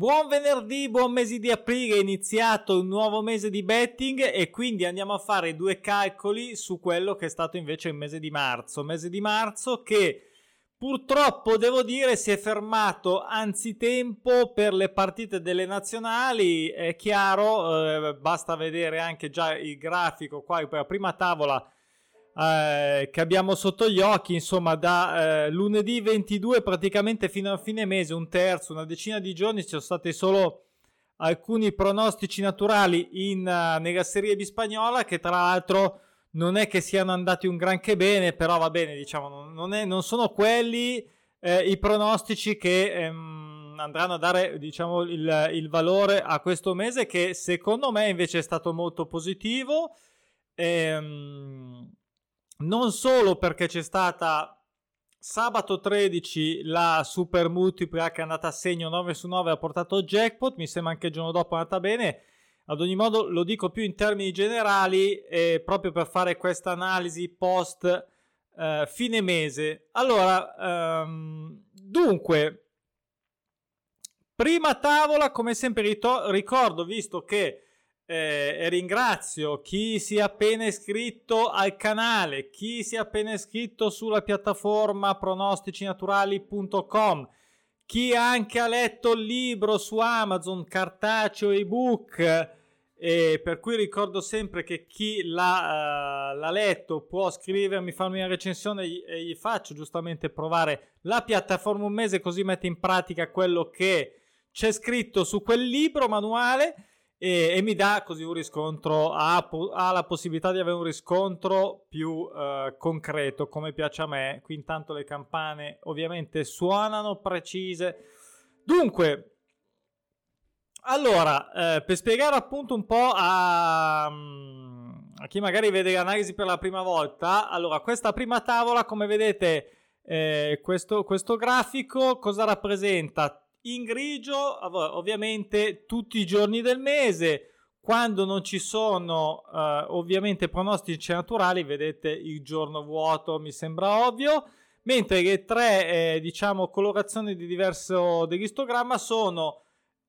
Buon venerdì, buon mese di aprile, è iniziato un nuovo mese di betting e quindi andiamo a fare due calcoli su quello che è stato invece il mese di marzo. Mese di marzo che purtroppo devo dire si è fermato anzitempo per le partite delle nazionali, è chiaro, eh, basta vedere anche già il grafico qua, la prima tavola eh, che abbiamo sotto gli occhi, insomma, da eh, lunedì 22 praticamente fino a fine mese, un terzo, una decina di giorni, ci sono stati solo alcuni pronostici naturali in, uh, nella Serie B spagnola che tra l'altro non è che siano andati un granché bene, però va bene, diciamo, non, è, non sono quelli eh, i pronostici che ehm, andranno a dare, diciamo, il, il valore a questo mese che secondo me invece è stato molto positivo. Ehm, non solo perché c'è stata sabato 13 la super multipla che è andata a segno 9 su 9 ha portato jackpot, mi sembra anche il giorno dopo è andata bene. Ad ogni modo lo dico più in termini generali eh, proprio per fare questa analisi post eh, fine mese. Allora, um, dunque, prima tavola come sempre ricordo visto che eh, ringrazio chi si è appena iscritto al canale, chi si è appena iscritto sulla piattaforma pronosticinaturali.com, chi anche ha letto il libro su Amazon, cartaceo ebook. E per cui ricordo sempre che chi l'ha, uh, l'ha, letto può scrivermi, farmi una recensione e gli faccio giustamente provare la piattaforma un mese così mette in pratica quello che c'è scritto su quel libro manuale e, e mi dà così un riscontro, ha, ha, la possibilità di avere un riscontro più eh, concreto come piace a me. Qui intanto le campane ovviamente suonano precise. Dunque, allora, eh, per spiegare appunto un po' a, a, chi magari vede l'analisi per la prima volta, allora questa prima tavola, come vedete, eh, questo, questo grafico cosa rappresenta? In grigio ovviamente tutti i giorni del mese. Quando non ci sono uh, ovviamente pronostici naturali vedete il giorno vuoto mi sembra ovvio mentre le tre eh, diciamo colorazioni di diverso dell'istogramma sono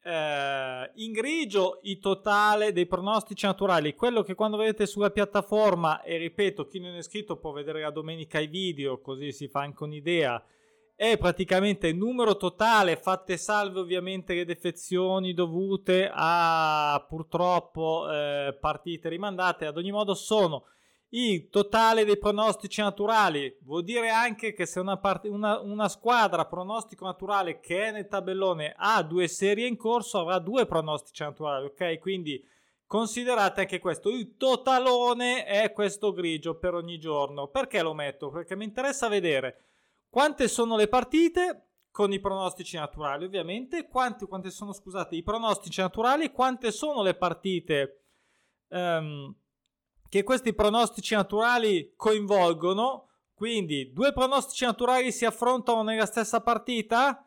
eh, in grigio il totale dei pronostici naturali. Quello che quando vedete sulla piattaforma e ripeto chi non è iscritto può vedere la domenica i video così si fa anche un'idea è praticamente il numero totale, fatte salve ovviamente le defezioni dovute a purtroppo eh, partite rimandate, ad ogni modo sono il totale dei pronostici naturali. Vuol dire anche che se una, part- una, una squadra pronostico naturale che è nel tabellone ha due serie in corso avrà due pronostici naturali, ok? Quindi considerate anche questo. Il totalone è questo grigio per ogni giorno. Perché lo metto? Perché mi interessa vedere quante sono le partite con i pronostici naturali, ovviamente? Quante, quante sono, scusate, i pronostici naturali? Quante sono le partite um, che questi pronostici naturali coinvolgono? Quindi, due pronostici naturali si affrontano nella stessa partita?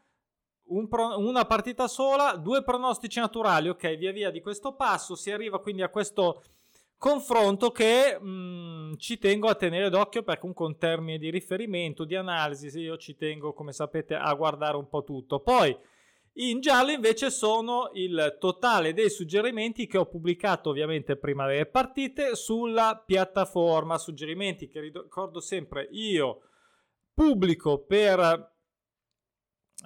Un pro, una partita sola, due pronostici naturali. Ok, via via di questo passo si arriva quindi a questo confronto che mh, mm, ci tengo a tenere d'occhio perché comunque un termine di riferimento, di analisi, io ci tengo come sapete a guardare un po' tutto. Poi in giallo invece sono il totale dei suggerimenti che ho pubblicato ovviamente prima delle partite sulla piattaforma, suggerimenti che ricordo sempre io pubblico per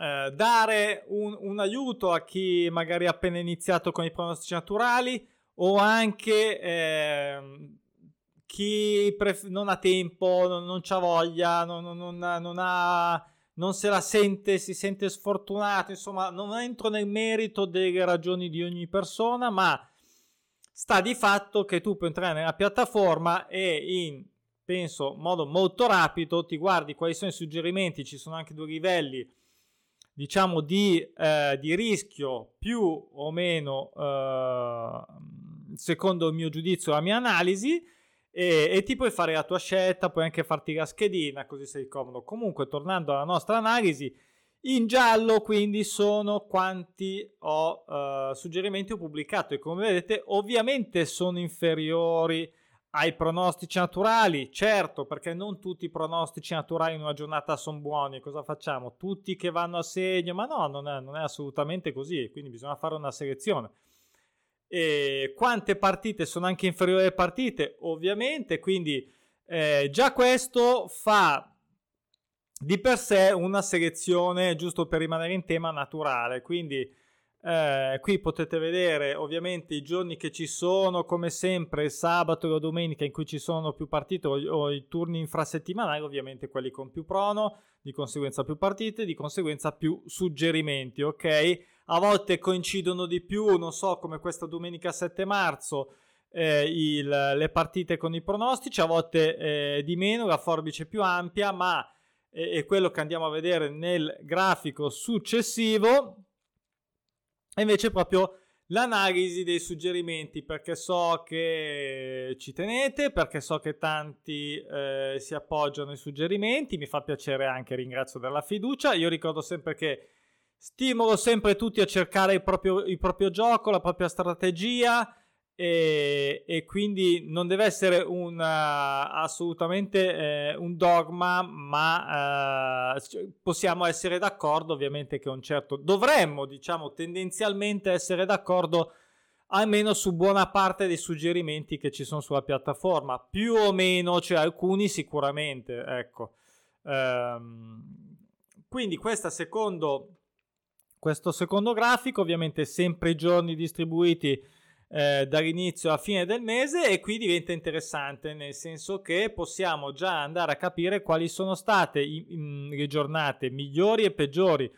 eh, dare un, un aiuto a chi magari ha appena iniziato con i pronostici naturali o anche eh, chi pref- non ha tempo, non, non ha voglia, non, non, non, ha, non se la sente, si sente sfortunato, insomma non entro nel merito delle ragioni di ogni persona, ma sta di fatto che tu puoi entrare nella piattaforma e in penso modo molto rapido ti guardi quali sono i suggerimenti, ci sono anche due livelli diciamo di, eh, di rischio più o meno eh, secondo il mio giudizio, la mia analisi. E, e, ti puoi fare la tua scelta, puoi anche farti la schedina, così sei comodo. Comunque, tornando alla nostra analisi, in giallo quindi sono quanti ho, uh, suggerimenti ho pubblicato e come vedete ovviamente sono inferiori ai pronostici naturali, certo, perché non tutti i pronostici naturali in una giornata sono buoni. Cosa facciamo? Tutti che vanno a segno? Ma no, non è, non è assolutamente così, quindi bisogna fare una selezione. E quante partite sono anche inferiori alle partite? Ovviamente, quindi eh, già questo fa di per sé una selezione, giusto per rimanere in tema, naturale. Quindi eh, qui potete vedere ovviamente i giorni che ci sono, come sempre, il sabato e la domenica in cui ci sono più partite o, o i turni infrasettimanali, ovviamente quelli con più prono, di conseguenza più partite, di conseguenza più suggerimenti, ok? A volte coincidono di più, non so, come questa domenica 7 marzo, eh, il, le partite con i pronostici, a volte eh, di meno, la forbice più ampia, ma è quello che andiamo a vedere nel grafico successivo e invece proprio l'analisi dei suggerimenti perché so che ci tenete, perché so che tanti eh, si appoggiano ai suggerimenti, mi fa piacere anche, ringrazio della fiducia. Io ricordo sempre che stimolo sempre tutti a cercare il proprio, il proprio gioco, la propria strategia e, e, quindi non deve essere un, uh, assolutamente uh, un dogma, ma uh, possiamo essere d'accordo ovviamente che un certo dovremmo, diciamo, tendenzialmente essere d'accordo almeno su buona parte dei suggerimenti che ci sono sulla piattaforma, più o meno, cioè alcuni sicuramente, ecco. Um, quindi questa secondo, questo secondo grafico, ovviamente sempre i giorni distribuiti eh, dall'inizio alla fine del mese e qui diventa interessante nel senso che possiamo già andare a capire quali sono state i, i, le giornate migliori e peggiori.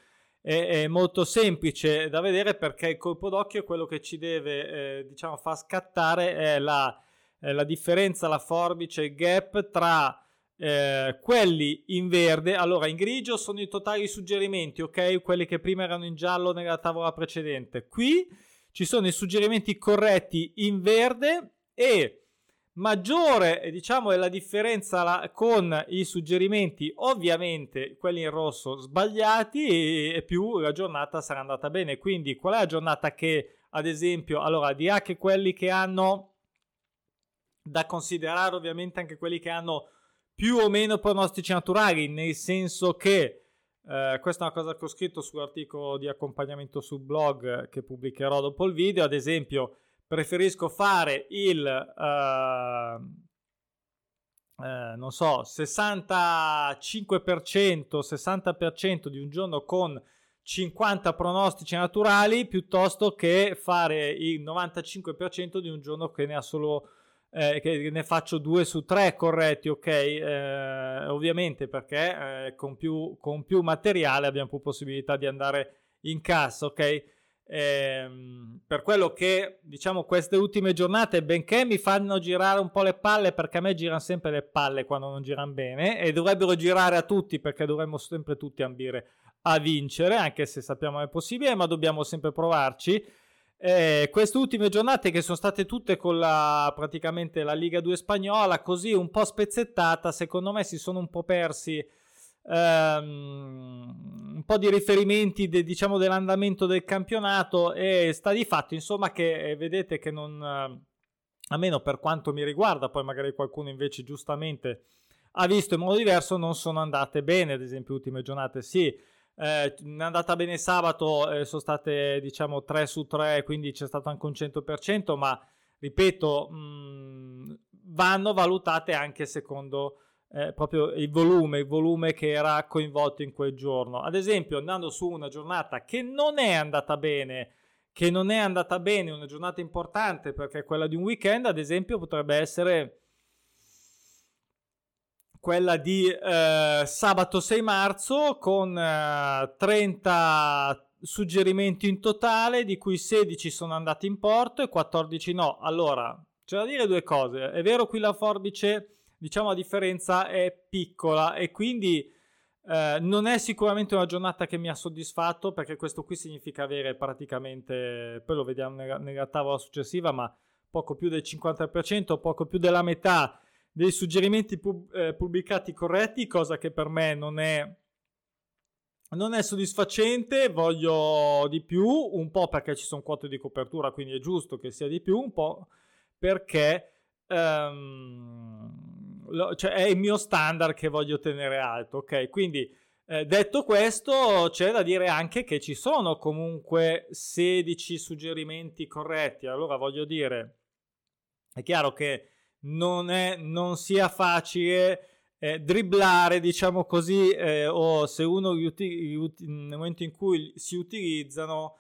È, è, molto semplice da vedere perché il colpo d'occhio è quello che ci deve eh, diciamo far scattare è la, è la differenza, la forbice, il gap tra eh, quelli in verde, allora in grigio sono i totali suggerimenti, ok? Quelli che prima erano in giallo nella tavola precedente. Qui ci sono i suggerimenti corretti in verde e maggiore diciamo è la differenza la, con i suggerimenti ovviamente quelli in rosso sbagliati e, e, più la giornata sarà andata bene quindi qual è la giornata che ad esempio allora di A che quelli che hanno da considerare ovviamente anche quelli che hanno più o meno pronostici naturali nel senso che eh, questa è una cosa che ho scritto sull'articolo di accompagnamento sul blog che pubblicherò dopo il video. Ad esempio, preferisco fare il uh, uh, non so 65% 60% di un giorno con 50 pronostici naturali piuttosto che fare il 95% di un giorno che ne ha solo eh, che ne faccio due su tre corretti, ok? Eh, ovviamente perché eh, con, più, con, più, materiale abbiamo più possibilità di andare in cassa, ok? Ehm, per quello che diciamo queste ultime giornate, benché mi fanno girare un po' le palle, perché a me girano sempre le palle quando non girano bene, e dovrebbero girare a tutti perché dovremmo sempre tutti ambire a vincere, anche se sappiamo che è possibile, ma dobbiamo sempre provarci. Eh, queste ultime giornate che sono state tutte con la, praticamente la Liga 2 spagnola, così un po' spezzettata, secondo me si sono un po' persi ehm, un po' di riferimenti de, diciamo dell'andamento del campionato e sta di fatto insomma che eh, vedete che non, eh, almeno per quanto mi riguarda, poi magari qualcuno invece giustamente ha visto in modo diverso, non sono andate bene, ad esempio ultime giornate. Sì eh, è andata bene sabato, eh, sono state diciamo 3 su 3, quindi c'è stato anche un 100%, ma ripeto, mh, mm, vanno valutate anche secondo eh, proprio il volume, il volume che era coinvolto in quel giorno. Ad esempio, andando su una giornata che non è andata bene, che non è andata bene, una giornata importante perché quella di un weekend, ad esempio, potrebbe essere quella di eh, sabato 6 marzo con eh, 30 suggerimenti in totale, di cui 16 sono andati in porto e 14 no. Allora, c'è da dire due cose. È vero qui la forbice, diciamo la differenza è piccola e quindi eh, non è sicuramente una giornata che mi ha soddisfatto perché questo qui significa avere praticamente, poi lo vediamo nella, nella tavola successiva, ma poco più del 50%, poco più della metà dei suggerimenti pub- eh, pubblicati corretti, cosa che per me non è, non è soddisfacente, voglio di più, un po' perché ci sono quote di copertura, quindi è giusto che sia di più, un po' perché ehm, lo, cioè è il mio standard che voglio tenere alto, ok? Quindi eh, detto questo, c'è da dire anche che ci sono comunque 16 suggerimenti corretti. Allora voglio dire, è chiaro che non, è, non sia facile eh, dribblare, diciamo così, eh, o se uno nel momento in cui si utilizzano,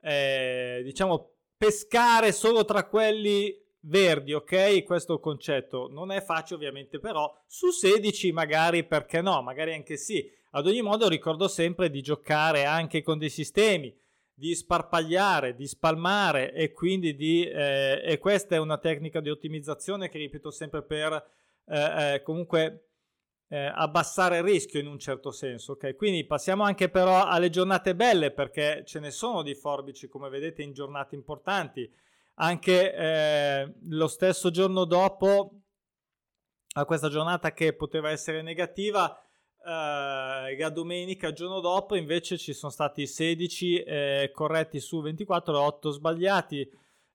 eh, diciamo, pescare solo tra quelli verdi, ok? Questo concetto non è facile ovviamente, però su 16 magari perché no, magari anche sì. Ad ogni modo ricordo sempre di giocare anche con dei sistemi, di sparpagliare, di spalmare e quindi di... Eh, e questa è una tecnica di ottimizzazione che ripeto sempre per eh, eh, comunque eh, abbassare il rischio in un certo senso. Ok, quindi passiamo anche però alle giornate belle perché ce ne sono di forbici come vedete in giornate importanti. Anche eh, lo stesso giorno dopo a questa giornata che poteva essere negativa, eh, la domenica, giorno dopo, invece ci sono stati 16 eh, corretti su 24 8 sbagliati.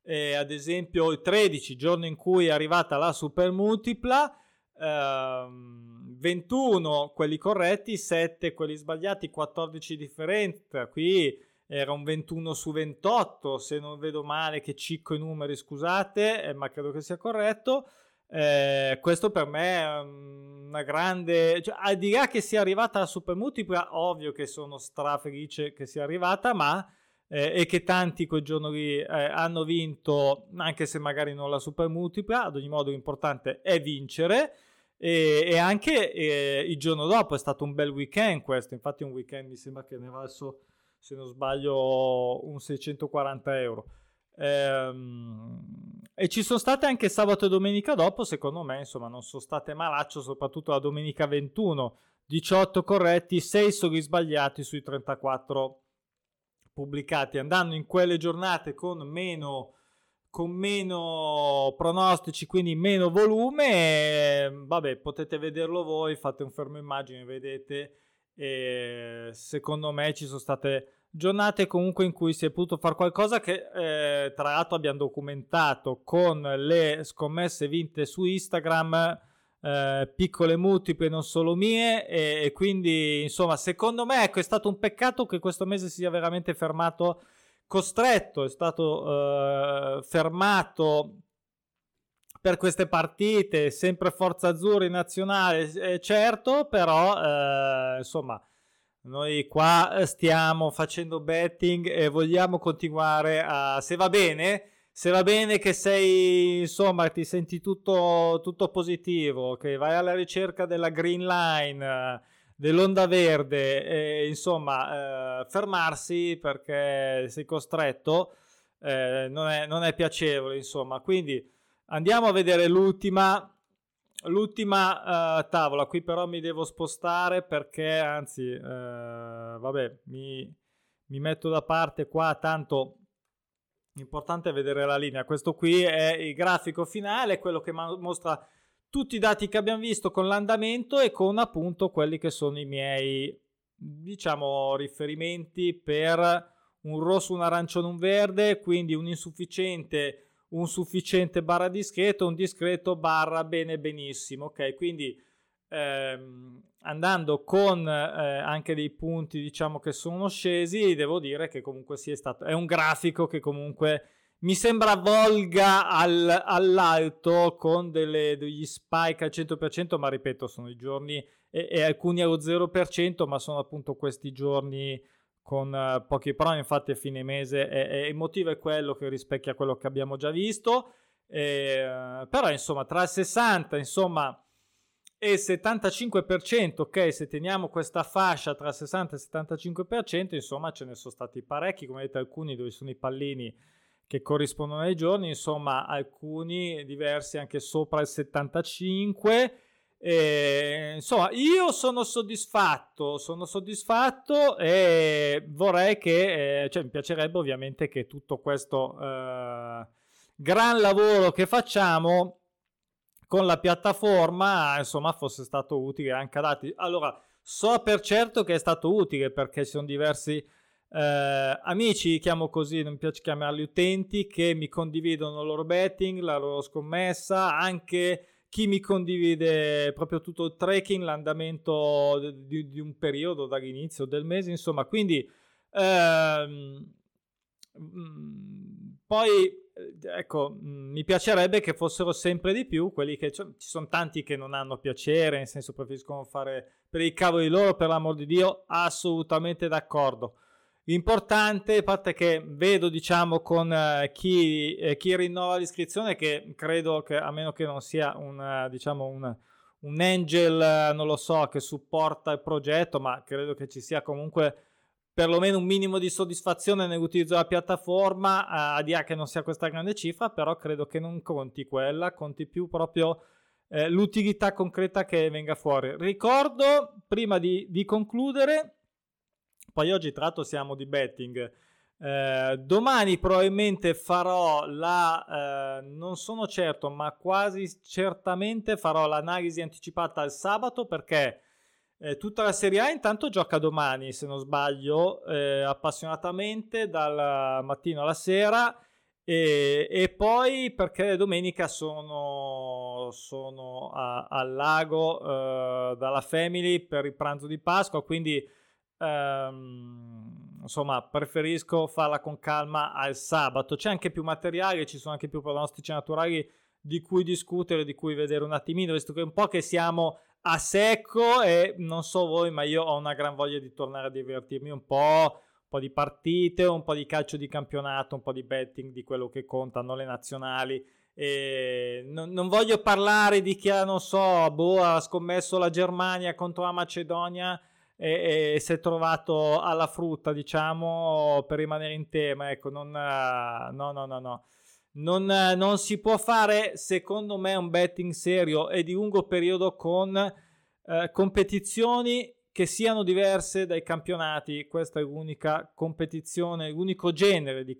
ad esempio il 13, giorno in cui è arrivata la super multipla. Ehm, 21 quelli corretti, 7 quelli sbagliati, 14 differenza. Qui era un 21 su 28, se non vedo male che cicco i numeri, scusate, eh, ma credo che sia corretto. Eh, questo per me è una grande, cioè, al di là che sia arrivata la super multipla, ovvio che sono strafelice che sia arrivata, ma eh, e che tanti quel giorno lì eh, hanno vinto, anche se magari non la super multipla. Ad ogni modo, l'importante è vincere. E, e anche eh, il giorno dopo è stato un bel weekend questo, infatti un weekend mi sembra che ne valso, se non sbaglio, un 640 euro. Ehm, e ci sono state anche sabato e domenica dopo, secondo me, insomma, non sono state malaccio, soprattutto la domenica 21, 18 corretti, 6 soli sbagliati sui 34 pubblicati, andando in quelle giornate con meno con meno pronostici, quindi meno volume. Vabbè, potete vederlo voi, fate un fermo immagine, vedete. E secondo me ci sono state giornate comunque in cui si è potuto fare qualcosa che eh, tra l'altro abbiamo documentato con le scommesse vinte su Instagram. Eh, piccole multiple non solo mie e, e quindi insomma secondo me ecco, è stato un peccato che questo mese sia veramente fermato costretto, è stato eh, fermato per queste partite, sempre Forza Azzurri nazionale, eh, certo, però eh, insomma noi qua stiamo facendo betting e vogliamo continuare a, se va bene, se va bene che sei, insomma, ti senti tutto, tutto positivo, che vai alla ricerca della green line, dell'onda verde, e, insomma, eh, fermarsi perché sei costretto eh, non, è, non, è, piacevole, insomma. Quindi andiamo a vedere l'ultima, l'ultima uh, tavola. Qui però mi devo spostare perché, anzi, uh, vabbè, mi, mi metto da parte qua, tanto importante vedere la linea. Questo qui è il grafico finale, quello che mostra tutti i dati che abbiamo visto con l'andamento e con appunto quelli che sono i miei diciamo riferimenti per un rosso, un arancione, un verde, quindi un insufficiente, un sufficiente barra discreto, un discreto barra bene benissimo, ok? Quindi ehm, andando con eh, anche dei punti diciamo che sono scesi, devo dire che comunque sia stato è un grafico che comunque mi sembra volga al, all'alto con delle, degli spike al 100%, ma ripeto, sono i giorni e, e alcuni allo 0%, ma sono appunto questi giorni con uh, pochi però infatti a fine mese e, e, il motivo è quello che rispecchia quello che abbiamo già visto. E, uh, però insomma tra il 60 insomma e il 75%, ok, se teniamo questa fascia tra il 60 e il 75%, insomma ce ne sono stati parecchi, come vedete alcuni dove sono i pallini che corrispondono ai giorni, insomma alcuni diversi anche sopra il 75. E, insomma, io sono soddisfatto, sono soddisfatto e vorrei che, eh, cioè mi piacerebbe ovviamente che tutto questo eh, gran lavoro che facciamo con la piattaforma, insomma, fosse stato utile anche a dati. Allora, so per certo che è stato utile perché ci sono diversi eh, amici, chiamo così, non mi piace chiamarli utenti, che mi condividono il loro betting, la loro scommessa, anche chi mi condivide proprio tutto il tracking, l'andamento di, di un periodo dall'inizio del mese, insomma, quindi ehm, mm, poi ecco, mm, mi piacerebbe che fossero sempre di più quelli che ci sono tanti che non hanno piacere, nel senso preferiscono fare per i cavoli loro, per l'amor di Dio, assolutamente d'accordo. L'importante, a parte che vedo, diciamo, con uh, chi, eh, chi, rinnova l'iscrizione, che credo che, a meno che non sia un, uh, diciamo, un, un angel, uh, non lo so, che supporta il progetto, ma credo che ci sia comunque perlomeno un minimo di soddisfazione nell'utilizzo della piattaforma, a dia che non sia questa grande cifra, però credo che non conti quella, conti più proprio eh, l'utilità concreta che venga fuori. Ricordo, prima di, di concludere, poi oggi tra l'altro siamo di betting. Eh, domani probabilmente farò la, eh, non sono certo, ma quasi certamente farò l'analisi anticipata al sabato perché eh, tutta la Serie A intanto gioca domani, se non sbaglio, eh, appassionatamente dal mattino alla sera. E, e, poi perché domenica sono, sono a, al lago uh, dalla Family per il pranzo di Pasqua, quindi Ehm, insomma, preferisco farla con calma al sabato. C'è anche più materiale, ci sono anche più pronostici naturali di cui discutere, di cui vedere un attimino, visto che un po' che siamo a secco e non so voi, ma io ho una gran voglia di tornare a divertirmi un po', un po' di partite, un po' di calcio di campionato, un po' di betting di quello che contano le nazionali. E non, non voglio parlare di chi ha, non so, boh, ha scommesso la Germania contro la Macedonia e, e si è trovato alla frutta, diciamo, per rimanere in tema. Ecco, non, no, no, no, no. Non, non, si può fare, secondo me, un betting serio e di lungo periodo con eh, competizioni che siano diverse dai campionati. Questa è l'unica competizione, l'unico genere di,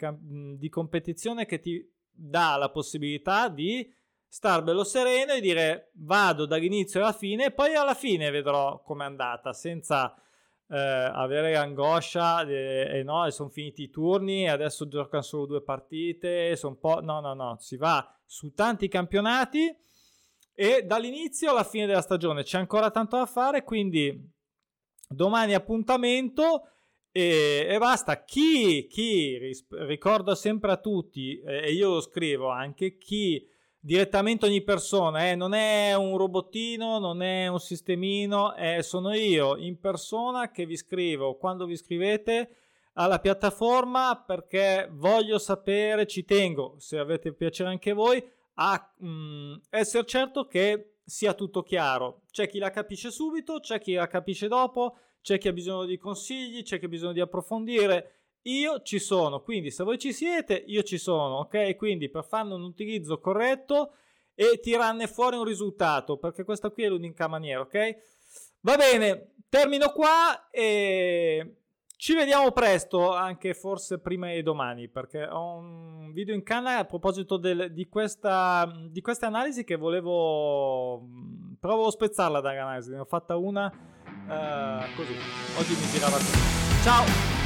di competizione che ti dà la possibilità di star bello sereno e dire vado dall'inizio alla fine e poi alla fine vedrò com'è andata senza eh, avere angoscia e, e no, e sono finiti i turni e adesso giocano solo due partite, sono po'... no, no, no, si va su tanti campionati e dall'inizio alla fine della stagione c'è ancora tanto da fare, quindi domani appuntamento e, e basta. Chi, chi, ricordo sempre a tutti, e io lo scrivo anche, chi direttamente ogni persona, eh? non è un robottino, non è un sistemino, eh, sono io in persona che vi scrivo quando vi scrivete alla piattaforma perché voglio sapere, ci tengo, se avete piacere anche voi, a mm, essere certo che sia tutto chiaro. C'è chi la capisce subito, c'è chi la capisce dopo, c'è chi ha bisogno di consigli, c'è chi ha bisogno di approfondire io ci sono, quindi se voi ci siete, io ci sono, ok? Quindi per farne un utilizzo corretto e tirarne fuori un risultato, perché questa qui è l'unica maniera, ok? Va bene, termino qua e ci vediamo presto, anche forse prima di domani, perché ho un video in canna a proposito del, di, questa, di questa analisi che volevo... provo a spezzarla dall'analisi, ne ho fatta una uh, così, oggi mi girava così. Ciao!